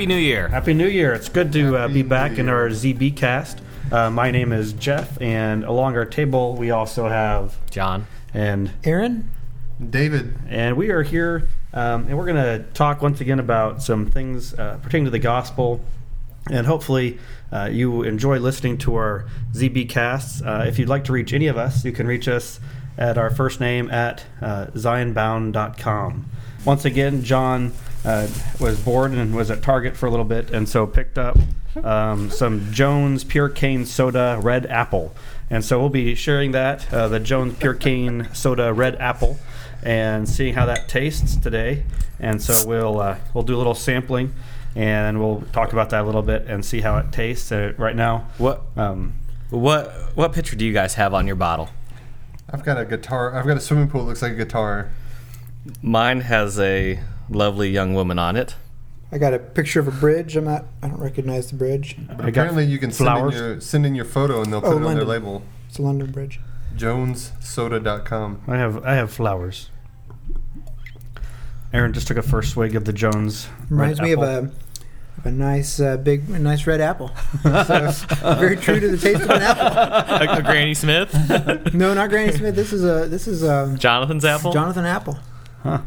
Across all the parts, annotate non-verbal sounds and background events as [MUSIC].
Happy New Year. Happy New Year. It's good to uh, be back in our ZB cast. Uh, my name is Jeff, and along our table we also have John. and Aaron? David, and we are here, um, and we're going to talk once again about some things uh, pertaining to the gospel, and hopefully uh, you enjoy listening to our ZB casts. Uh, if you'd like to reach any of us, you can reach us at our first name at uh, zionbound.com. Once again, John uh, was bored and was at Target for a little bit, and so picked up um, some Jones Pure Cane Soda Red Apple. And so we'll be sharing that, uh, the Jones Pure Cane Soda Red Apple, and seeing how that tastes today. And so we'll uh, we'll do a little sampling, and we'll talk about that a little bit and see how it tastes. Uh, right now, What um, what what picture do you guys have on your bottle? I've got a guitar. I've got a swimming pool that looks like a guitar. Mine has a lovely young woman on it. I got a picture of a bridge. I'm not. I don't recognize the bridge. I Apparently, you can send in, your, send in your photo and they'll put Oh, it on their label. It's a London Bridge. JonesSoda.com. I have I have flowers. Aaron just took a first swig of the Jones. Reminds Red me of a of a nice uh, big, a nice red apple. [LAUGHS] So, very true to the taste of an apple. a, a Granny Smith. No, not Granny Smith. This is a this is a Jonathan's apple. Jonathan Apple. Huh.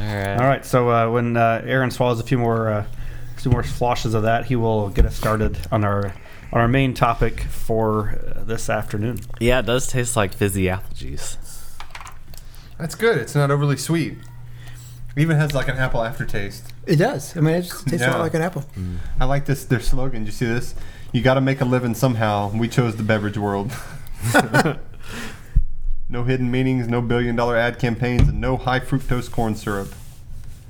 All right. All right. So uh, when uh, Aaron swallows a few more, uh, few more sloshes of that, he will get us started on our on our main topic for uh, this afternoon. Yeah, it does taste like fizzy apple juice. That's good. It's not overly sweet. It even has like an apple aftertaste. It does. I mean, it just tastes a Yeah. lot like an apple. I like this. Their slogan. Do you see this? You got to make a living somehow. We chose the beverage world. [LAUGHS] [LAUGHS] no hidden meanings, no billion dollar ad campaigns, and no high fructose corn syrup.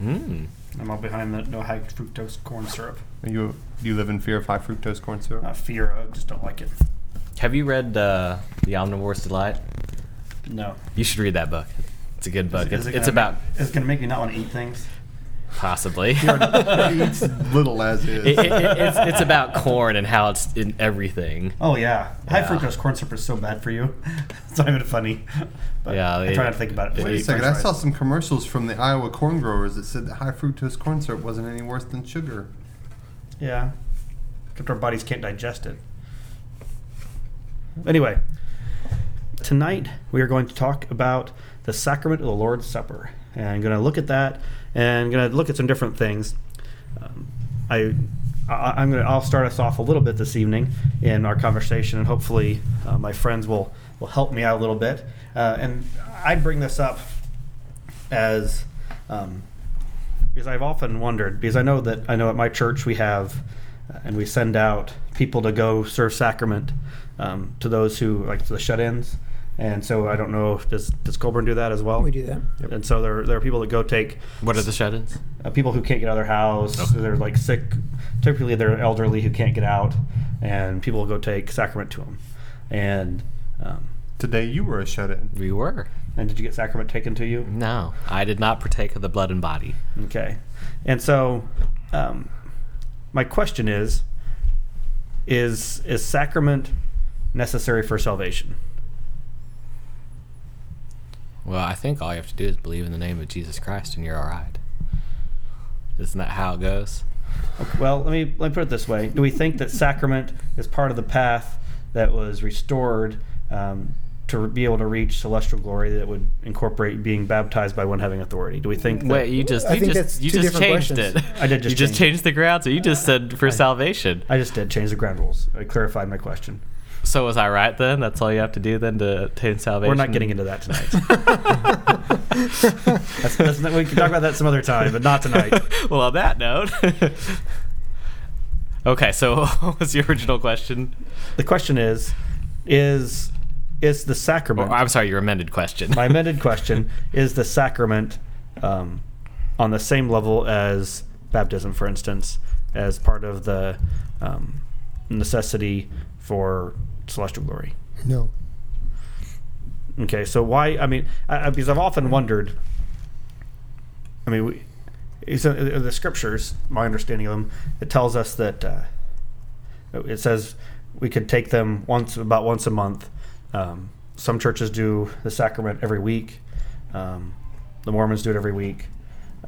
Mm. I'm all behind the no high fructose corn syrup. Are you do you live in fear of high fructose corn syrup? Not fear, I just don't like it. Have you read uh, The Omnivore's Delight? No. You should read that book. It's a good book. Is It's, it it's gonna about Make, it's gonna make me not want to eat things. Possibly. he eats little as is. It- it- it- it's, it's about corn and how it's in everything. Oh yeah, high Yeah. fructose corn syrup is so bad for you. [LAUGHS] it's not even funny. But Yeah, I it- try not to think about it. it- I Wait a second. french I saw some commercials from the Iowa corn growers that said that high fructose corn syrup wasn't any worse than sugar. Yeah. Except our bodies can't digest it. Anyway, tonight we are going to talk about the sacrament of the Lord's Supper. And I'm going to look at that and going to look at some different things. Um, I, I, I'm going to, I'll start us off a little bit this evening in our conversation, and hopefully uh, my friends will, will help me out a little bit. Uh, and I bring this up as um, because I've often wondered because I know that I know at my church we have uh, and we send out people to go serve sacrament um, to those who like the shut-ins, and so I don't know if does does Colburn do that as well. We do that. And so there there are people that go take What are the shut-ins? uh, people who can't get out of their house. Okay. They're like sick. Typically, they're elderly who can't get out, and people will go take sacrament to them. And um, Today you were a shut-in. We were. and did you get sacrament taken to you? No, I did not partake of the blood and body. Okay. And so, um, my question is: Is is sacrament necessary for salvation? Well, I think all you have to do is believe in the name of Jesus Christ and you're all right. Isn't that how it goes? Well, let me let me put it this way: Do we think that sacrament is part of the path that was restored um, to be able to reach celestial glory that would incorporate being baptized by one having authority? Do we think? That, Wait, you just I you just you just changed questions. it. I did [LAUGHS] just you just change it. changed the ground, so you just said for I- salvation. I just did change the ground rules. I clarified my question. So was I right then? That's all you have to do then to attain salvation. We're not getting into that tonight. [LAUGHS] that's, that's, we can talk about that some other time, but not tonight. [LAUGHS] well, on that note. [LAUGHS] okay, so what was the original question? The question is: Is is the Or, sacrament? I'm sorry, your amended question. my amended question is the sacrament um, on the same level as baptism, for instance, as part of the um, necessity for celestial glory. No. Okay, so why? I mean, I, because I've often wondered. I mean, we, the scriptures, my understanding of them, it tells us that uh, it says we could take them once, about once a month. Um, some churches do the sacrament every week. Um, the Mormons do it every week.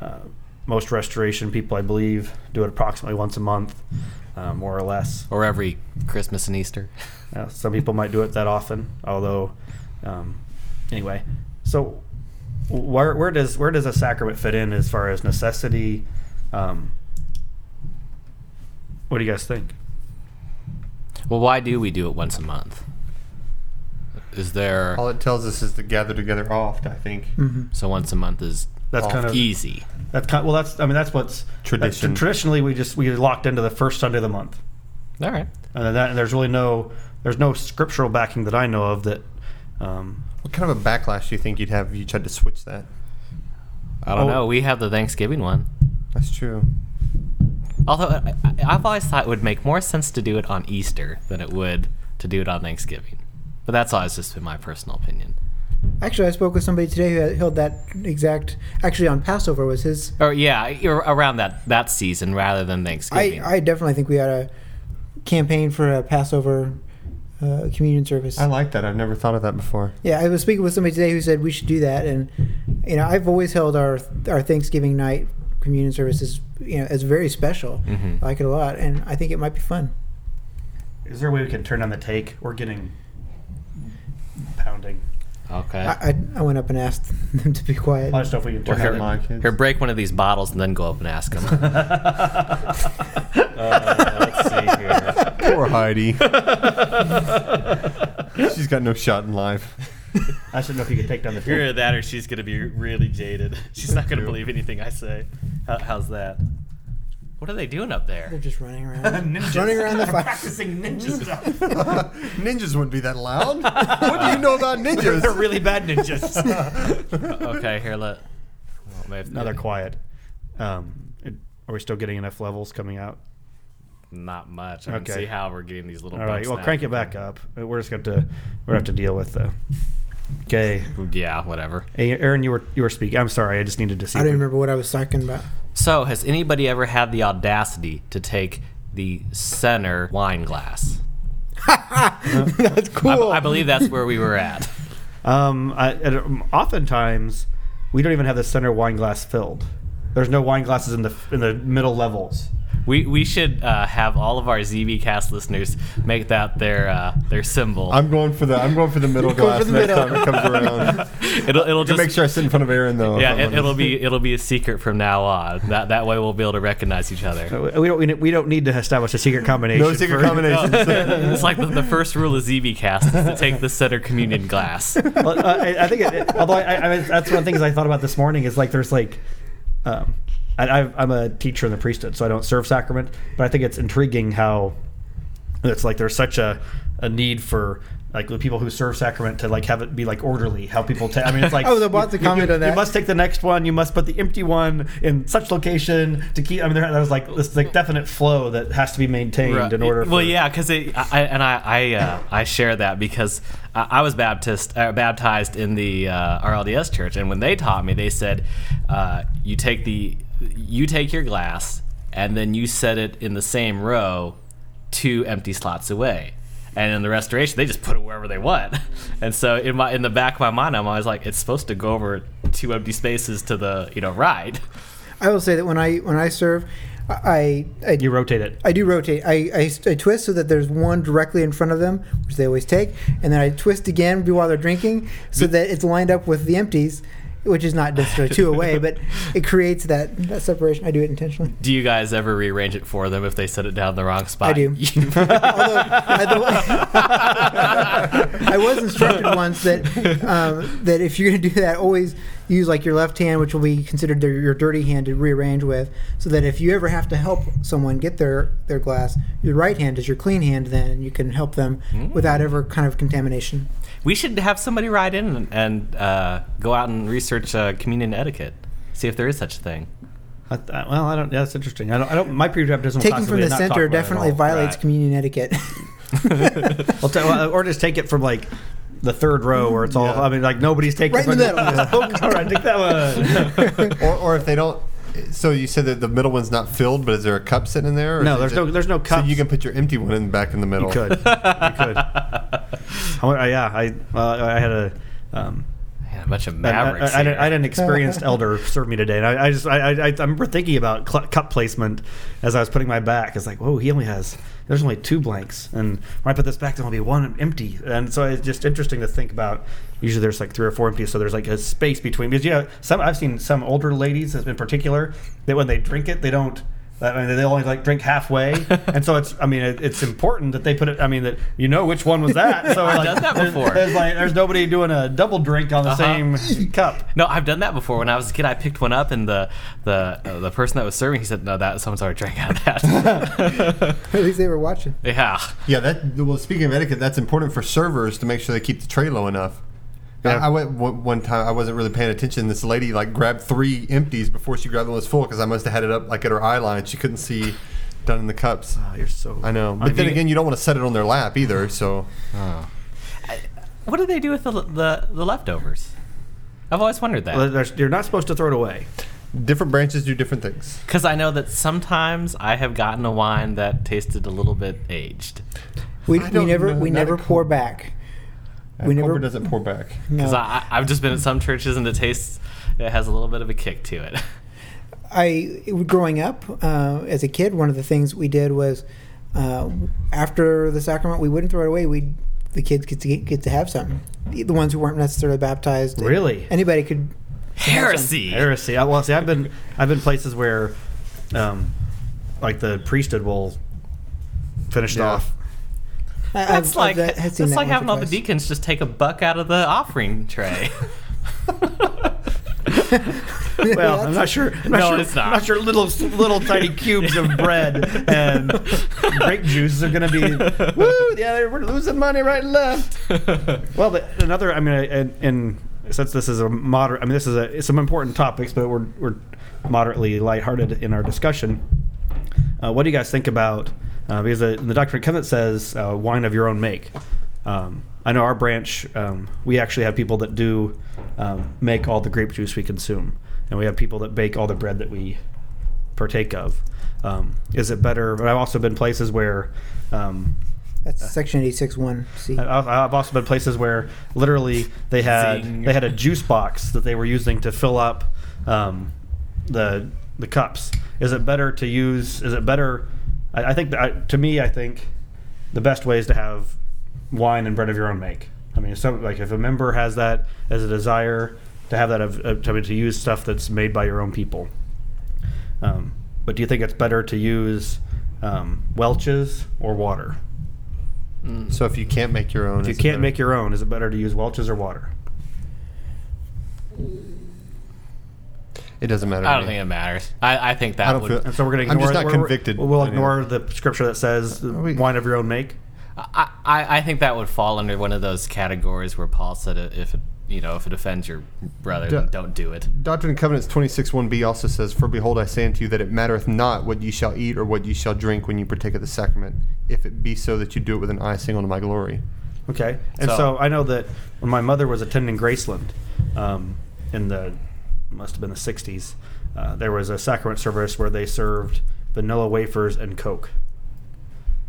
Uh, most restoration people, I believe, do it approximately once a month, uh, more or less. Or every Christmas and Easter. [LAUGHS] Uh, some people might do it that often, although, um, anyway. So, where where does where does a sacrament fit in as far as necessity? Um, what do you guys think? Well, why do we do it once a month? Is there All it tells us is to gather together oft. I think. hmm so once a month is That's kind of easy? that's kind. Well, that's I mean that's what's Tradition. that's- traditionally, we just we get locked into the first Sunday of the month, All right. and that and there's really no there's no scriptural backing that I know of that. Um, What kind of a backlash do you think you'd have if you tried to switch that? I don't Oh. know. We have the Thanksgiving one. That's true. Although I, I- I've always thought it would make more sense to do it on Easter than it would to do it on Thanksgiving. But that's always just been my personal opinion. Actually, I spoke with somebody today who held that exact. Actually, on Passover was his. Or yeah, around that that season rather than Thanksgiving. I definitely think we ought to campaign for a Passover uh, communion service. I like that. I've never thought of that before. Yeah, I was speaking with somebody today who said we should do that, and you know, I've always held our our Thanksgiving night communion services, you know, as very special. Mhm. I like it a lot, and I think it might be fun. is there a way we can turn on the take? We're getting pounding. Okay. I, I I went up and asked [LAUGHS] them to be quiet. I just know if we can Well, turn here, on my the kids. here, break one of these bottles and then go up and ask them. [LAUGHS] uh, let's see here. Poor Heidi. [LAUGHS] She's got no shot in life. I should know if you could take down the tape. Either that or she's going to be really jaded. She's not going to believe anything I say. How, how's that? What are they doing up there? They're just running around, [LAUGHS] Ninjas. running around the fire. practicing ninja [LAUGHS] stuff. ninjas wouldn't be that loud. [LAUGHS] What do you know about ninjas? They're really bad ninjas. okay, here, let. Well, maybe- now they're quiet. Um, it- are we still getting enough levels coming out? Not much. I can Okay. see how we're getting these little All right. bumps Well, now. crank it back up. We're just going to we're going to have to deal with the. Okay. Yeah, whatever. Hey, Aaron, you were you were speaking. I'm sorry. I just needed to see. I don't remember what I was talking about. So, has anybody ever had the audacity to take the center wine glass? [LAUGHS] That's cool. I, I believe that's where we were at. [LAUGHS] Um, I, oftentimes, we don't even have the center wine glass filled. There's no wine glasses in the in the middle levels. We we should uh, have all of our ZB cast listeners make that their uh, their symbol. I'm going for the I'm going for the middle [LAUGHS] Going glass for the next middle. time it comes around. [LAUGHS] it'll it'll just make sure I sit in front of Aaron though. yeah it, it'll be it'll be a secret from now on. That that way we'll be able to recognize each other. We don't we don't- need to establish a secret combination. no secret for- combinations. [LAUGHS] it's like the, the first rule of ZB cast is to take the center communion glass. well, uh, I, I think it, it- although I, I, that's one of the things I thought about this morning is like there's like um, I, I, I'm a teacher in the priesthood, so I don't serve sacrament, but I think it's intriguing how it's like there's such a, a need for like the people who serve sacrament to like have it be like orderly how people take. I mean, it's [LAUGHS] like Oh, the bots that you, you, comment on you must take the next one. You must put the empty one in such location to keep. I mean, there, there's like this like definite flow that has to be maintained Right. in order. Well, for, yeah, because I, I and I I, uh, I share that because I, I was baptized uh, baptized in the uh, RLDS church, and when they taught me, they said uh, you take the you take your glass and then you set it in the same row, two empty slots away. And in the restoration, they just put it wherever they want. [LAUGHS] And so in my in the back of my mind, I'm always like, it's supposed to go over two empty spaces to the you know right. I will say that when I when I serve, I I, you rotate it. I do rotate. I, I, I twist so that there's one directly in front of them, which they always take, and then I twist again while they're drinking, so that it's lined up with the empties, which is not necessarily two [LAUGHS] away, but it creates that that separation. I do it intentionally. Do you guys ever rearrange it for them if they set it down the wrong spot? I do. [LAUGHS] Although I, [LAUGHS] I was instructed once that um, that if you're going to do that, always use like your left hand, which will be considered their, your dirty hand to rearrange with, so that if you ever have to help someone get their their glass, your right hand is your clean hand. Then you can help them without ever kind of contamination. We should have somebody ride in and, and uh, go out and research uh, communion etiquette. See if there is such a thing. I, I, well, I don't. Yeah, that's interesting. I don't. I don't. My pre-draft doesn't. Taking from the center about it at definitely violates Right. communion etiquette. [LAUGHS] Well, t- well, or just take it from like the third row where it's all. Yeah. I mean, like nobody's taking. Right in the middle. all right, take that one. [LAUGHS] or, or if they don't. So you said that the middle one's not filled, but is there a cup sitting in there? or No, is it there's no- there's no cup. So you can put your empty one in back in the middle. You could. You could. [LAUGHS] I, yeah, I uh, I had a. Um, Man, bunch of I, mavericks. I, I, here. I had an experienced elder serve me today, and I, I just I, I, I remember thinking about cup placement as I was putting my back. It's like, whoa, he only has there's only two blanks, and when I put this back, there'll be one empty. And so it's just interesting to think about. Usually there's like three or four empty, so there's like a space between. Because yeah, some I've seen some older ladies in particular that when they drink it, they don't. I mean, they only like drink halfway, [LAUGHS] and so it's. I mean, it, it's important that they put it. I mean, that you know which one was that. So I've like, done that there's- before. There's, like, there's nobody doing a double drink on the Uh-huh. same cup. No, I've done that before. When I was a kid, I picked one up, and the the uh, the person that was serving, he said, "No, that someone's already drank out of that." [LAUGHS] At least they were watching. yeah, Yeah, that well. Speaking of etiquette, that's important for servers to make sure they keep the tray low enough. I- Yeah. I went one one time. I wasn't really paying attention. This lady like grabbed three empties before she grabbed the one that's full because I must have had it up like at her eye line. She couldn't see done in the cups. Oh, you're so. I know, I but then mean- again, you don't want to set it on their lap either. So ah. what do they do with the the, the leftovers? I've always wondered that there's- You're not supposed to throw it away. different branches do different things. because I know that sometimes I have gotten a wine that tasted a little bit aged. We, we never know we never a pour back. We We never- never doesn't pour back. Because No. I I've just been at some churches and it tastes it has a little bit of a kick to it. I growing up uh, as a kid, one of the things we did was uh, after the sacrament, we wouldn't throw it away. We the kids get to get, get to have something. The the ones who weren't necessarily baptized. Really? anybody could. Heresy. Heresy. I, well, see, I've been I've been places where, um, like the priesthood will finish it Yeah. off. I- That's I've- like I've had seen that's that like having all the deacons just take a buck out of the offering tray. [LAUGHS] Well, I'm not sure. I'm not No, sure, it's not. I'm not sure little little tiny cubes of bread and grape juice are going to be. [LAUGHS] Woo! Yeah, we're losing money right and left. [LAUGHS] Well, the, another. I mean, and, and since this is a moderate, I mean, this is a some important topics, but we're we're moderately lighthearted in our discussion. Uh, what do you guys think about? Uh, because the, the Doctrine and Covenants says uh, wine of your own make. Um, I know our branch, um, we actually have people that do um, make all the grape juice we consume, and we have people that bake all the bread that we partake of. Um, is it better? But I've also been places where um, That's section eighty six one C. I- I've I've also been places where literally they had Zing. they had a juice box that they were using to fill up um, the the cups. Is it better to use? Is it better? I, I think that I, to me, I think the best way is to have wine and bread of your own make. I mean, so like if a member has that as a desire to have that of, of to, to use stuff that's made by your own people. Um, but do you think it's better to use um, Welch's or water? So if you can't make your own, If you is it can't better? make your own, is it better to use Welch's or water? It doesn't matter. I don't me. think it matters. I, I think that I don't would. feel- And so we're going to I'm ignore. just not we're- we're- convicted. We'll I know. ignore the scripture that says we- wine of your own make. I, I, I think that would fall under one of those categories where Paul said it, if it, you know if it offends your brother, then Yeah. don't do it. Doctrine and Covenants 26 1b also says, For behold, I say unto you that it mattereth not what ye shall eat or what ye shall drink when you partake of the sacrament, if it be so that you do it with an eye single to my glory. Okay, and so, So- I know that when my mother was attending Graceland, um, in the must have been the '60s, uh, there was a sacrament service where they served vanilla wafers and Coke.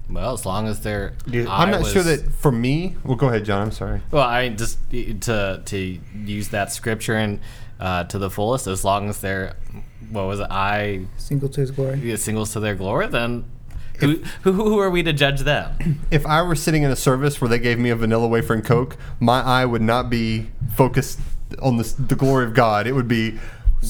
Well, as long as they're. Do you- I I'm not was- sure that for me. Well, go ahead, John. I'm sorry. Well, I just to to use that scripture and uh, to the fullest, as long as they're what was it? I Single to his glory. singles to their glory, then who, who who are we to judge them? [CLEARS THROAT] If I were sitting in a service where they gave me a vanilla wafer and Coke, my eye would not be focused on the, the glory of God. It would be,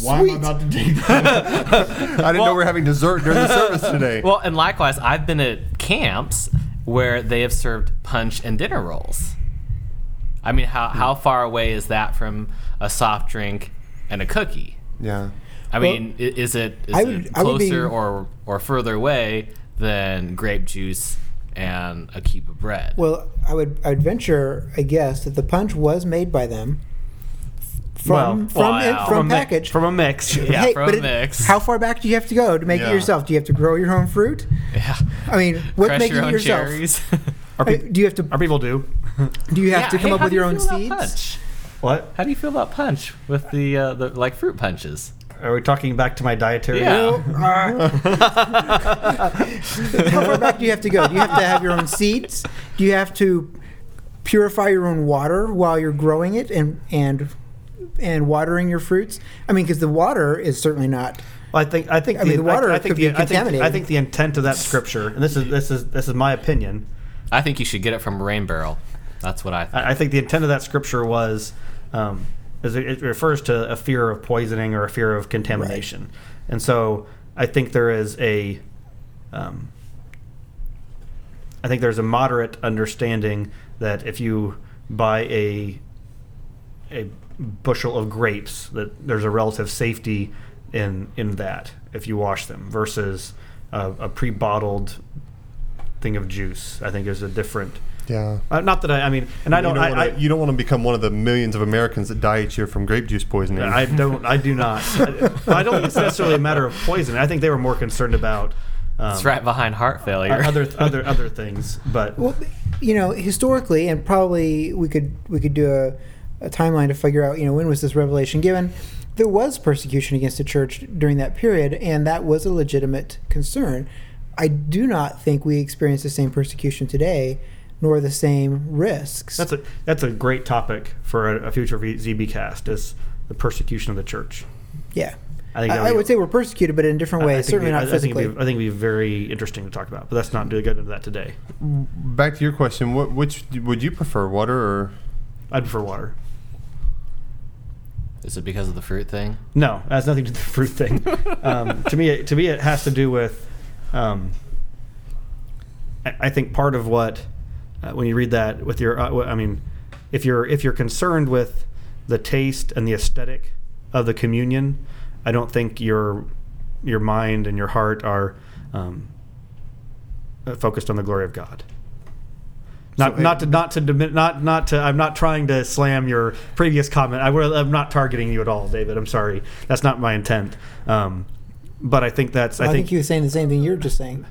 why am I about to take that? [LAUGHS] I didn't know we are having dessert during the service [LAUGHS] today. Well, and likewise, I've been at camps where they have served punch and dinner rolls. I mean, how how hmm. far away is that from a soft drink and a cookie? yeah. I Well, mean, is it is I would- it I would be- closer or or further away than grape juice and a cube of bread? Well, I would I would venture a guess that the punch was made by them from Well, from wow. in, From from a mi- package. from a mix. Yeah, Hey, from but a it- mix. How far back do you have to go to make Yeah. it yourself? Do you have to grow your own fruit? yeah. I mean, what Crush making your it yourself? cherries. [LAUGHS] Our, I do you have to? our people do. [LAUGHS] Do you have Yeah, to come hey, up with do your own seeds? punch? what? How do you feel about punch with the uh, the like fruit punches? Are we talking back to my dietary? Yeah. [LAUGHS] How far back do you have to go? Do you have to have your own seeds? Do you have to purify your own water while you're growing it and and and watering your fruits. I mean, because the water is certainly not. Well, I think I think I mean, the water I, think could be the, I think, contaminated. I think the intent of that scripture, and this is this is this is my opinion. I think you should get it from a rain barrel. That's what I think. I I think the intent of that scripture was, um, is it, it refers to a fear of poisoning or a fear of contamination, and so I think there is a, um, I think there's a moderate understanding that if you buy a, a bushel of grapes, that there's a relative safety in in that if you wash them versus a, a pre-bottled thing of juice. I think is a different. Yeah. Uh, not that I, I mean, and I don't, you don't, wanna, I, you don't want to become one of the millions of Americans that die each year from grape juice poisoning. I don't, I do not. [LAUGHS] I, I don't think it's necessarily a matter of poison. I think they were more concerned about um, It's right behind heart failure. other, [LAUGHS] other, other things. But Well, you know, historically, and probably we could we could do a, a timeline to figure out, you know, when was this revelation given? There was persecution against the church during that period, and that was a legitimate concern. I do not think we experience the same persecution today, nor the same risks. that's a, that's a great topic for a, a future V- ZB cast is the persecution of the church. yeah. I think I, that I would say we're persecuted, but in different I- I ways. think Certainly it'd be- not I- I think physically. be- I think it'd be very interesting to talk about, but let's not do get into that today. Back to your question, what which would you prefer, water or? I'd prefer water. Is it because of the fruit thing? No, it has nothing to do with the fruit thing. [LAUGHS] um, to me, it, to me, it has to do with. Um, I, I think part of what uh, when you read that with your, uh, I mean, if you're if you're concerned with the taste and the aesthetic of the communion, I don't think your your mind and your heart are um, uh, focused on the glory of God. Not, So, not uh, to not to dimin- not not to I'm not trying to slam your previous comment. I, I'm not targeting you at all, David. I'm sorry. That's not my intent. Um, but I think that's I, I, think, think he was saying the same thing you're just saying.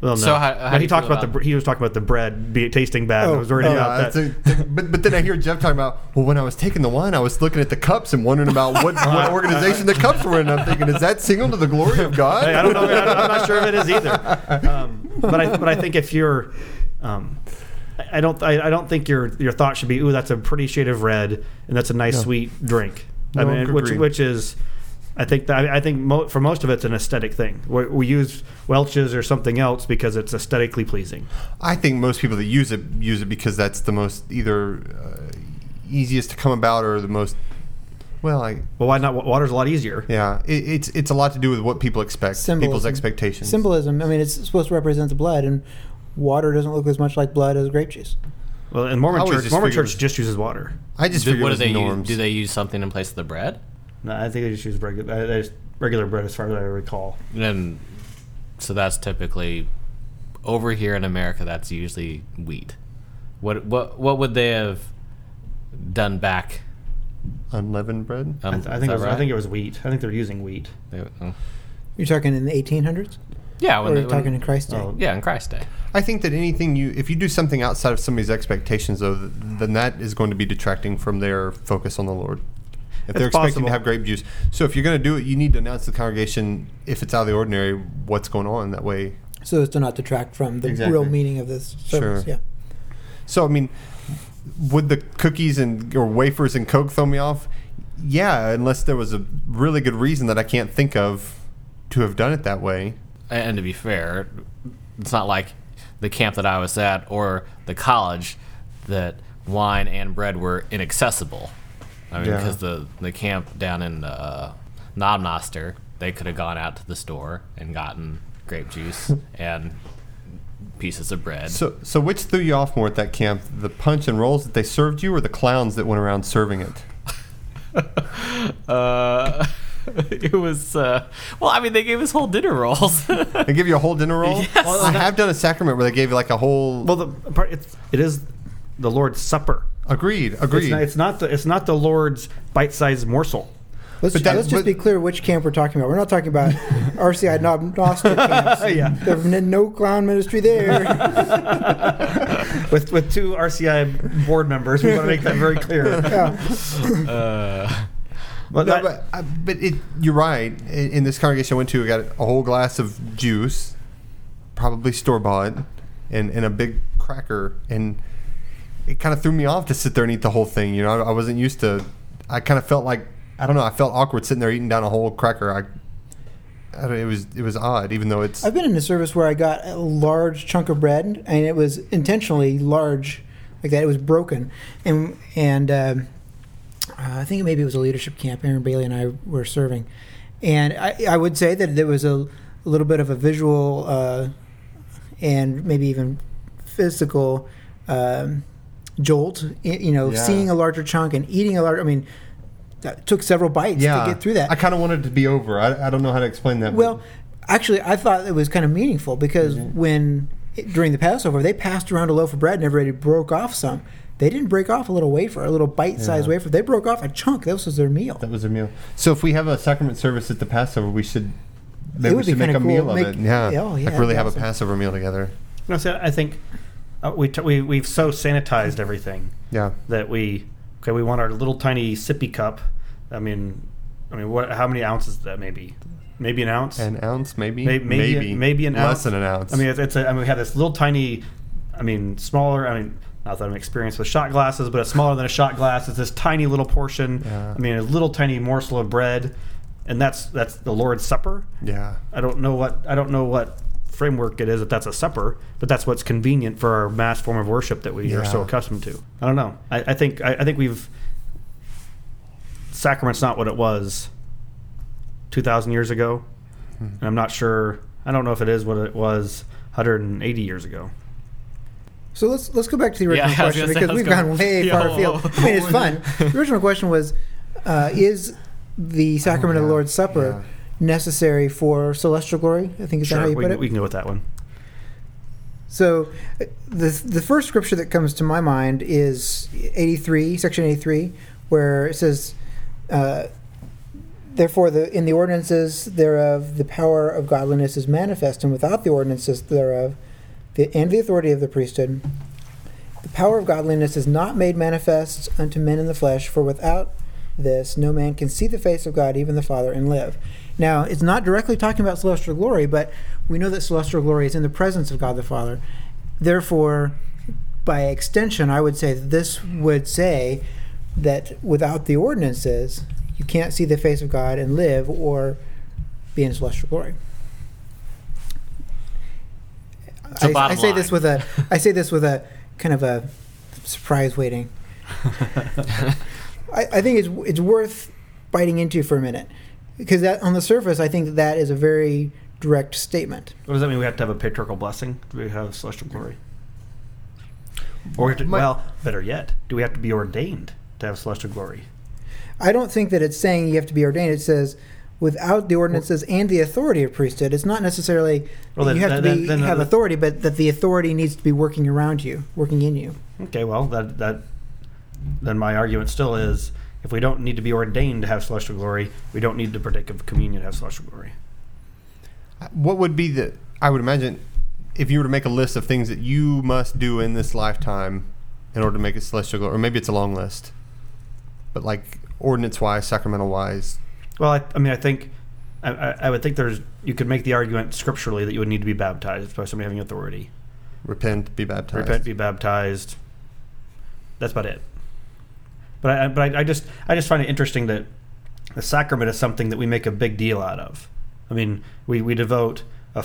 well, no. So how- how he talked feel about the he was talking about the bread be, tasting bad. and I Oh, was worried oh, about Yeah, that. a- but but then I hear Jeff talking about well, when I was taking the wine, I was looking at the cups and wondering about what, [LAUGHS] what organization the cups were in. I'm thinking, is that single to the glory of God? Hey, I don't know. I am not sure if it is either. Um, but I but I think if you're, um, I I don't I, I don't think your your thought should be ooh that's a pretty shade of red and that's a nice No. sweet drink. I mean which agreed. which is. I think that I think mo- for most of it's an aesthetic thing. We, we use Welch's or something else because it's aesthetically pleasing. I think most people that use it use it because that's the most either uh, easiest to come about or the most well, I Well, why not? Water's a lot easier. yeah, it, it's it's a lot to do with what people expect, people's Symbolism. expectations. Symbolism. I mean, it's supposed to represent the blood, and water doesn't look as much like blood as grape juice. Well, and Mormon I always church, just Mormon figured church just uses water. I just Do, figure what it do was they use? Do they use something in place of the bread? No, I think they just use regular, uh, they just regular bread as far as I recall. And so that's typically over here in America. That's usually wheat. What what what would they have done back? unleavened bread? Um, I, th- I think that it was, I right? think it was wheat. I think they're using wheat. They- oh. You're talking in the 1800s, yeah, or when are they, you talking when, in Christ's day? Oh, yeah, in Christ Day. I think that anything you, if you do something outside of somebody's expectations, though, then that is going to be detracting from their focus on the Lord. If It's they're expecting possible. to have grape juice, so if you're going to do it, you need to announce to the congregation if it's out of the ordinary what's going on. That way, So as to not detract from the Exactly. real meaning of this service. Sure. Yeah. So I mean, would the cookies and or wafers and Coke throw me off? Yeah, unless there was a really good reason that I can't think of to have done it that way. And to be fair, it's not like the camp that I was at or the college that wine and bread were inaccessible. I mean, Yeah. because the the camp down in uh, Knob Noster, they could have gone out to the store and gotten grape juice and pieces of bread. So, so which threw you off more at that camp? The punch and rolls that they served you, or the clowns that went around serving it? [LAUGHS] uh, [LAUGHS] it was uh, well. I mean, they gave us whole dinner rolls. [LAUGHS] They give you a whole dinner roll. Yes. I have done a sacrament where they gave you like a whole. Well, the part it's, it is the Lord's Supper. agreed, It's agreed. not, it's not the it's not the Lord's bite-sized morsel. Let's, But that- let's just but- be clear which camp we're talking about. We're not talking about [LAUGHS] RCI Knob Noster camps. Yeah. There's no clown ministry there. with with two RCI board members. We want to make that very clear. yeah. uh, But, No, that- but, I- but it, you're right. In, in this congregation I went to, I got a whole glass of juice, probably store bought, and, and a big cracker. And it kind of threw me off to sit there and eat the whole thing. You know, I, I wasn't used to I kind of felt like I don't know. I felt awkward sitting there eating down a whole cracker. I, I don't, it was it was odd, even though it's I've been in a service where I got a large chunk of bread, and it was intentionally large, like that. It was broken, and and um, uh, I think maybe it was a leadership camp. Aaron Bailey and I were serving, and I, I would say that there was a, a little bit of a visual uh, and maybe even physical um, jolt. You know, Yeah. seeing a larger chunk and eating a large. I mean, that took several bites yeah. to get through that. I kind of wanted it to be over. I, I don't know how to explain that. but- Well, actually, I thought it was kind of meaningful because Mm-hmm. when during the Passover they passed around a loaf of bread and everybody broke off some. They didn't break off a little wafer, a little bite-sized Yeah. wafer. They broke off a chunk. This was their meal. that was their meal. So if we have a sacrament service at the Passover, we should maybe we should make a cool. meal of it. Yeah, oh, yeah, like really have awesome. a Passover meal together. No, so I think uh, we, t- we we've so sanitized everything Yeah. that we okay. We want our little tiny sippy cup. I mean, I mean, what? How many ounces is that? Maybe, maybe an ounce. An ounce, maybe, May- maybe maybe an ounce. less ounce. than an ounce. I mean, it's, it's a, I mean, we have this little tiny, I mean, smaller. I mean, not that I'm experienced with shot glasses, but it's smaller than a shot glass. It's this tiny little portion. Yeah. I mean, a little tiny morsel of bread, and that's that's the Lord's Supper. yeah, I don't know what I don't know what framework it is that that's a supper, but that's what's convenient for our mass form of worship that we are so accustomed to. I don't know. I, I think I, I think we've sacrament's not what it was two thousand years ago, Hmm. and I'm not sure. I don't know if it is what it was 180 years ago. So let's let's go back to the original Yeah, question say, because we've go- gone way Yo. far afield. I mean, it's fun. [LAUGHS] The original question was, uh, is the sacrament of the Lord's Supper necessary for celestial glory? I think is that how you put can- it. we can go with that one. So, uh, the the first scripture that comes to my mind is 83, section 83, where it says, uh, "Therefore, the in the ordinances thereof, the power of godliness is manifest, and without the ordinances thereof, the, and the authority of the priesthood, the power of godliness is not made manifest unto men in the flesh. For without this, no man can see the face of God, even the Father, and live." Now, it's not directly talking about celestial glory, but we know that celestial glory is in the presence of God the Father. Therefore, by extension, I would say that this would say that without the ordinances, you can't see the face of God and live or be in celestial glory. So I, I say line. this with a I say this with a kind of a surprise waiting. [LAUGHS] I, I think it's it's worth biting into for a minute because that on the surface, I think that is a very direct statement. What does that mean? We have to have a patriarchal blessing? Do we have celestial glory? Or we have to, My- well, better yet, do we have to be ordained to have celestial glory? I don't think that it's saying you have to be ordained. It says without the ordinances and the authority of priesthood. It's not necessarily Well, that you have then- to be then- have then- authority, but that the authority needs to be working around you, working in you. Okay, well, that that then my argument still is if we don't need to be ordained to have celestial glory, we don't need to partake of communion to have celestial glory. Uh, what would be the? I would imagine if you were to make a list of things that you must do in this lifetime in order to make it celestial glory, or maybe it's a long list, but like ordinance wise, sacramental wise, Well, I, I mean, I think I, I, would think there's you could make the argument scripturally that you would need to be baptized by somebody having authority. repent, be baptized. Repent, be baptized. That's about it. But I, but I, I just I just find it interesting that the sacrament is something that we make a big deal out of. I mean, we, we devote a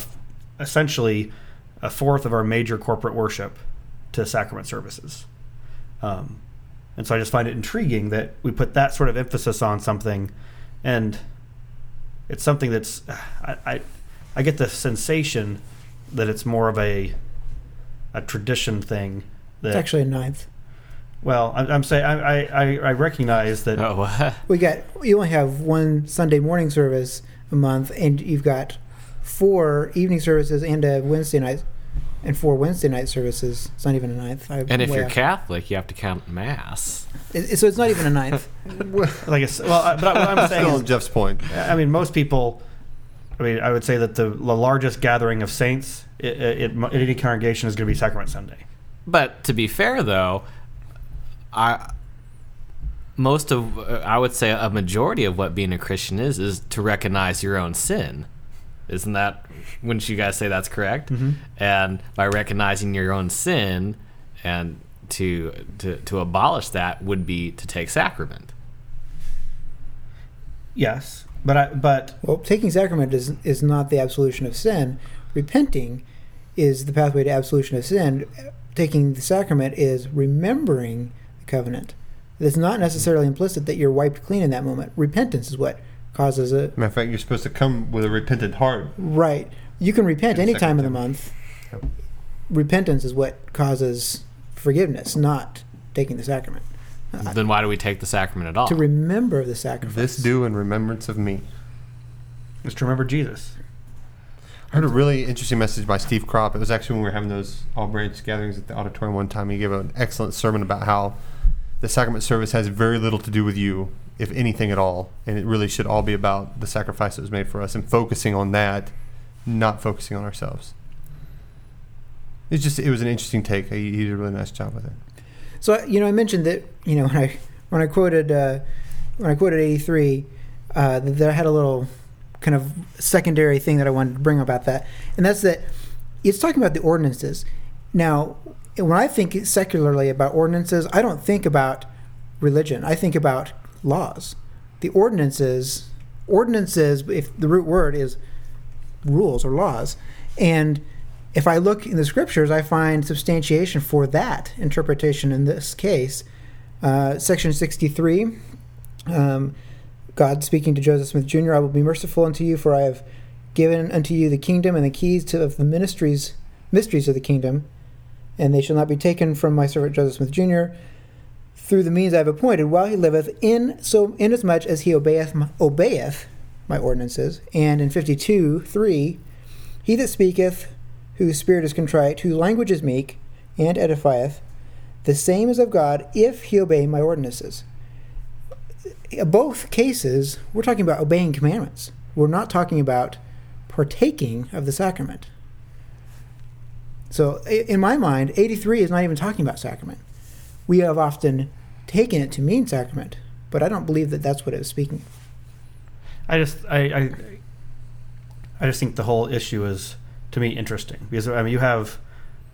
essentially a fourth of our major corporate worship to sacrament services. Um, and so I just find it intriguing that we put that sort of emphasis on something, and it's something that's I, I, I get the sensation that it's more of a a tradition thing. That, It's actually a ninth. well, I'm, I'm saying I, I, I- I recognize that Oh, what? We got you only have one Sunday morning service a month, and you've got four evening services and a Wednesday night, and four Wednesday night services. It's not even a ninth. I And if you're off. Catholic, you have to count Mass. It- it- so it's not even a ninth. [LAUGHS] like I s well, I- but what I'm saying Still is, on Jeff's point. I mean, most people. I mean, I would say that the, the largest gathering of saints it, it, in any congregation is going to be Sacrament Sunday. But to be fair, though, I most of uh, I would say a majority of what being a Christian is is to recognize your own sin. Isn't that? Wouldn't you guys say that's correct? Mm-hmm. And by recognizing your own sin and to to to abolish that would be to take sacrament. yes, but I but Well, taking sacrament is is not the absolution of sin. Repenting is the pathway to absolution of sin. Taking the sacrament is remembering the covenant. It's not necessarily implicit that you're wiped clean in that moment. Repentance is what causes it. Matter of fact, you're supposed to come with a repentant heart. Right. You can repent any time of the month. Yep. Repentance is what causes forgiveness, not taking the sacrament. Then why do we take the sacrament at all? To remember the sacrifice. This do in remembrance of me. just remember Jesus. I heard a really interesting message by Steve Kropp. It was actually when we were having those all branch gatherings at the auditorium one time. He gave an excellent sermon about how the sacrament service has very little to do with you, if anything at all, and it really should all be about the sacrifice that was made for us and focusing on that, not focusing on ourselves. It's just it was an interesting take. He, he did a really nice job with it. So you know, I mentioned that you know [LAUGHS] when I when I quoted uh, when I quoted eighty three, uh, that that I had a little kind of secondary thing that I wanted to bring about that, and that's that it's talking about the ordinances. Now, when I think secularly about ordinances, I don't think about religion. I think about laws. The ordinances, ordinances, if the root word is rules or laws, and if I look in the scriptures, I find substantiation for that interpretation in this case. Uh, section 63, um, God speaking to Joseph Smith Jr., I will be merciful unto you, for I have given unto you the kingdom and the keys to, of the ministries, mysteries of the kingdom, and they shall not be taken from my servant Joseph Smith Jr. Through the means I have appointed, while he liveth, in so inasmuch as he obeyeth my, obeyeth my ordinances. And in 52, 3, he that speaketh whose spirit is contrite, whose language is meek, and edifieth, the same is of God if he obey my ordinances. In both cases, we're talking about obeying commandments. We're not talking about partaking of the sacrament. So, in my mind, 83 is not even talking about sacrament. We have often taken it to mean sacrament, but I don't believe that that's what it was speaking. I just I, I I just think the whole issue is to me interesting because I mean you have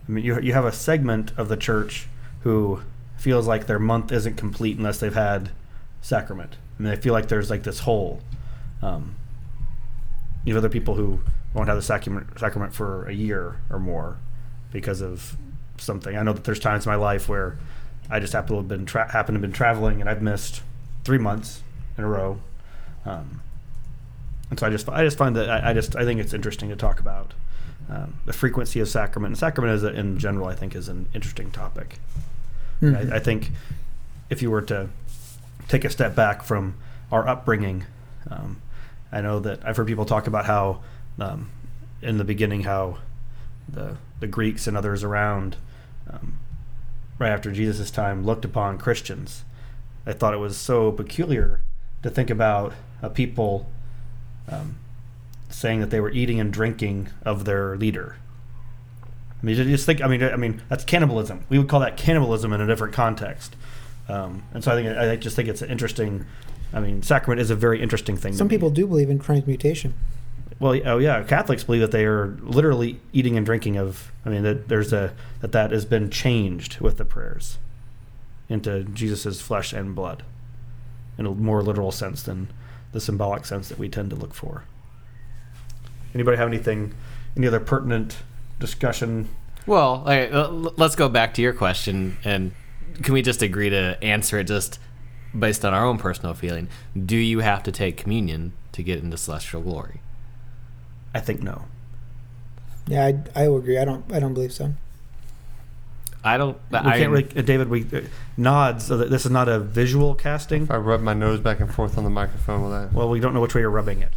I mean you you have a segment of the church who feels like their month isn't complete unless they've had sacrament. I mean they feel like there's like this hole. Um, you have other people who won't have the sacrament sacrament for a year or more because of something. I know that there's times in my life where I just happen to have been tra- happen to have been traveling and I've missed three months in a row. Um, and so I just I just find that I, I just I think it's interesting to talk about um, the frequency of sacrament. And sacrament is a, in general I think is an interesting topic. Mhm. I, I think if you were to take a step back from our upbringing, um, I know that I've heard people talk about how um, in the beginning how the the Greeks and others around um, right after Jesus' time looked upon Christians. I thought it was so peculiar to think about a people um, saying that they were eating and drinking of their leader. I mean, just think. I mean, I mean that's cannibalism. We would call that cannibalism in a different context. Um, and so I think I just think it's an interesting. I mean, sacrament is a very interesting thing. Some me. people do believe in transmutation. Well, oh yeah, Catholics believe that they are literally eating and drinking of. I mean, that there's a that that has been changed with the prayers into Jesus's flesh and blood, in a more literal sense than the symbolic sense that we tend to look for. Anybody have anything, any other pertinent discussion? Well, l- uh, l- let's go back to your question, and can we just agree to answer it just based on our own personal feeling? Do you have to take communion to get into celestial glory? I think no. Yeah, I, I agree. I don't I don't believe so. I don't. We I, can't really, uh, David. We uh, nods. So that this is not a visual casting. If I rub my nose back and forth on the microphone, will that? Well, we don't know which way you're rubbing it.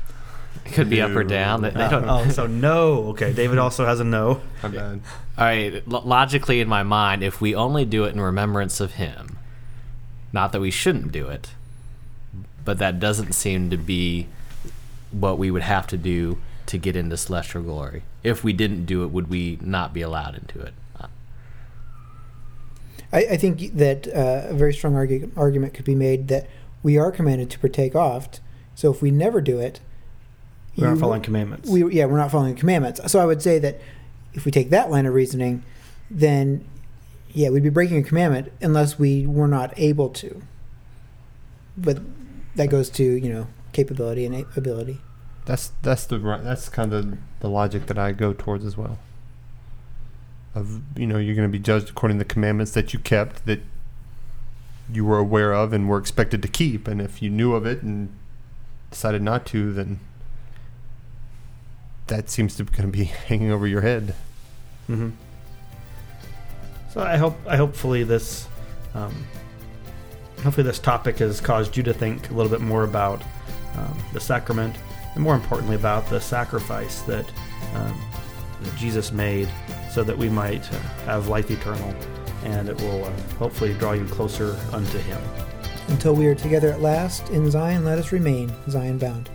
It could be up or down. They, they Uh, don't. oh, so no. Okay, David also has a no. My bad. All right. Lo- logically, in my mind, if we only do it in remembrance of Him, not that we shouldn't do it, but that doesn't seem to be what we would have to do to get into celestial glory. If we didn't do it, would we not be allowed into it? I, I think that uh, a very strong argu- argument could be made that we are commanded to partake oft. So if we never do it, We aren't following commandments. We yeah, we're not following commandments. So I would say that if we take that line of reasoning, then yeah, we'd be breaking a commandment unless we were not able to. But that goes to you know capability and ability. That's that's the. That's kind of the logic that I go towards as well. Of you know, you're going to be judged according to the commandments that you kept, that you were aware of, and were expected to keep. And if you knew of it and decided not to, then that seems to be going to be [LAUGHS] hanging over your head. Mm-hmm. So I hope I hopefully this um, hopefully this topic has caused you to think a little bit more about um, the sacrament and more importantly about the sacrifice that um, that Jesus made so that we might uh, have life eternal and it will uh, hopefully draw you closer unto Him. Until we are together at last in Zion, let us remain Zion bound.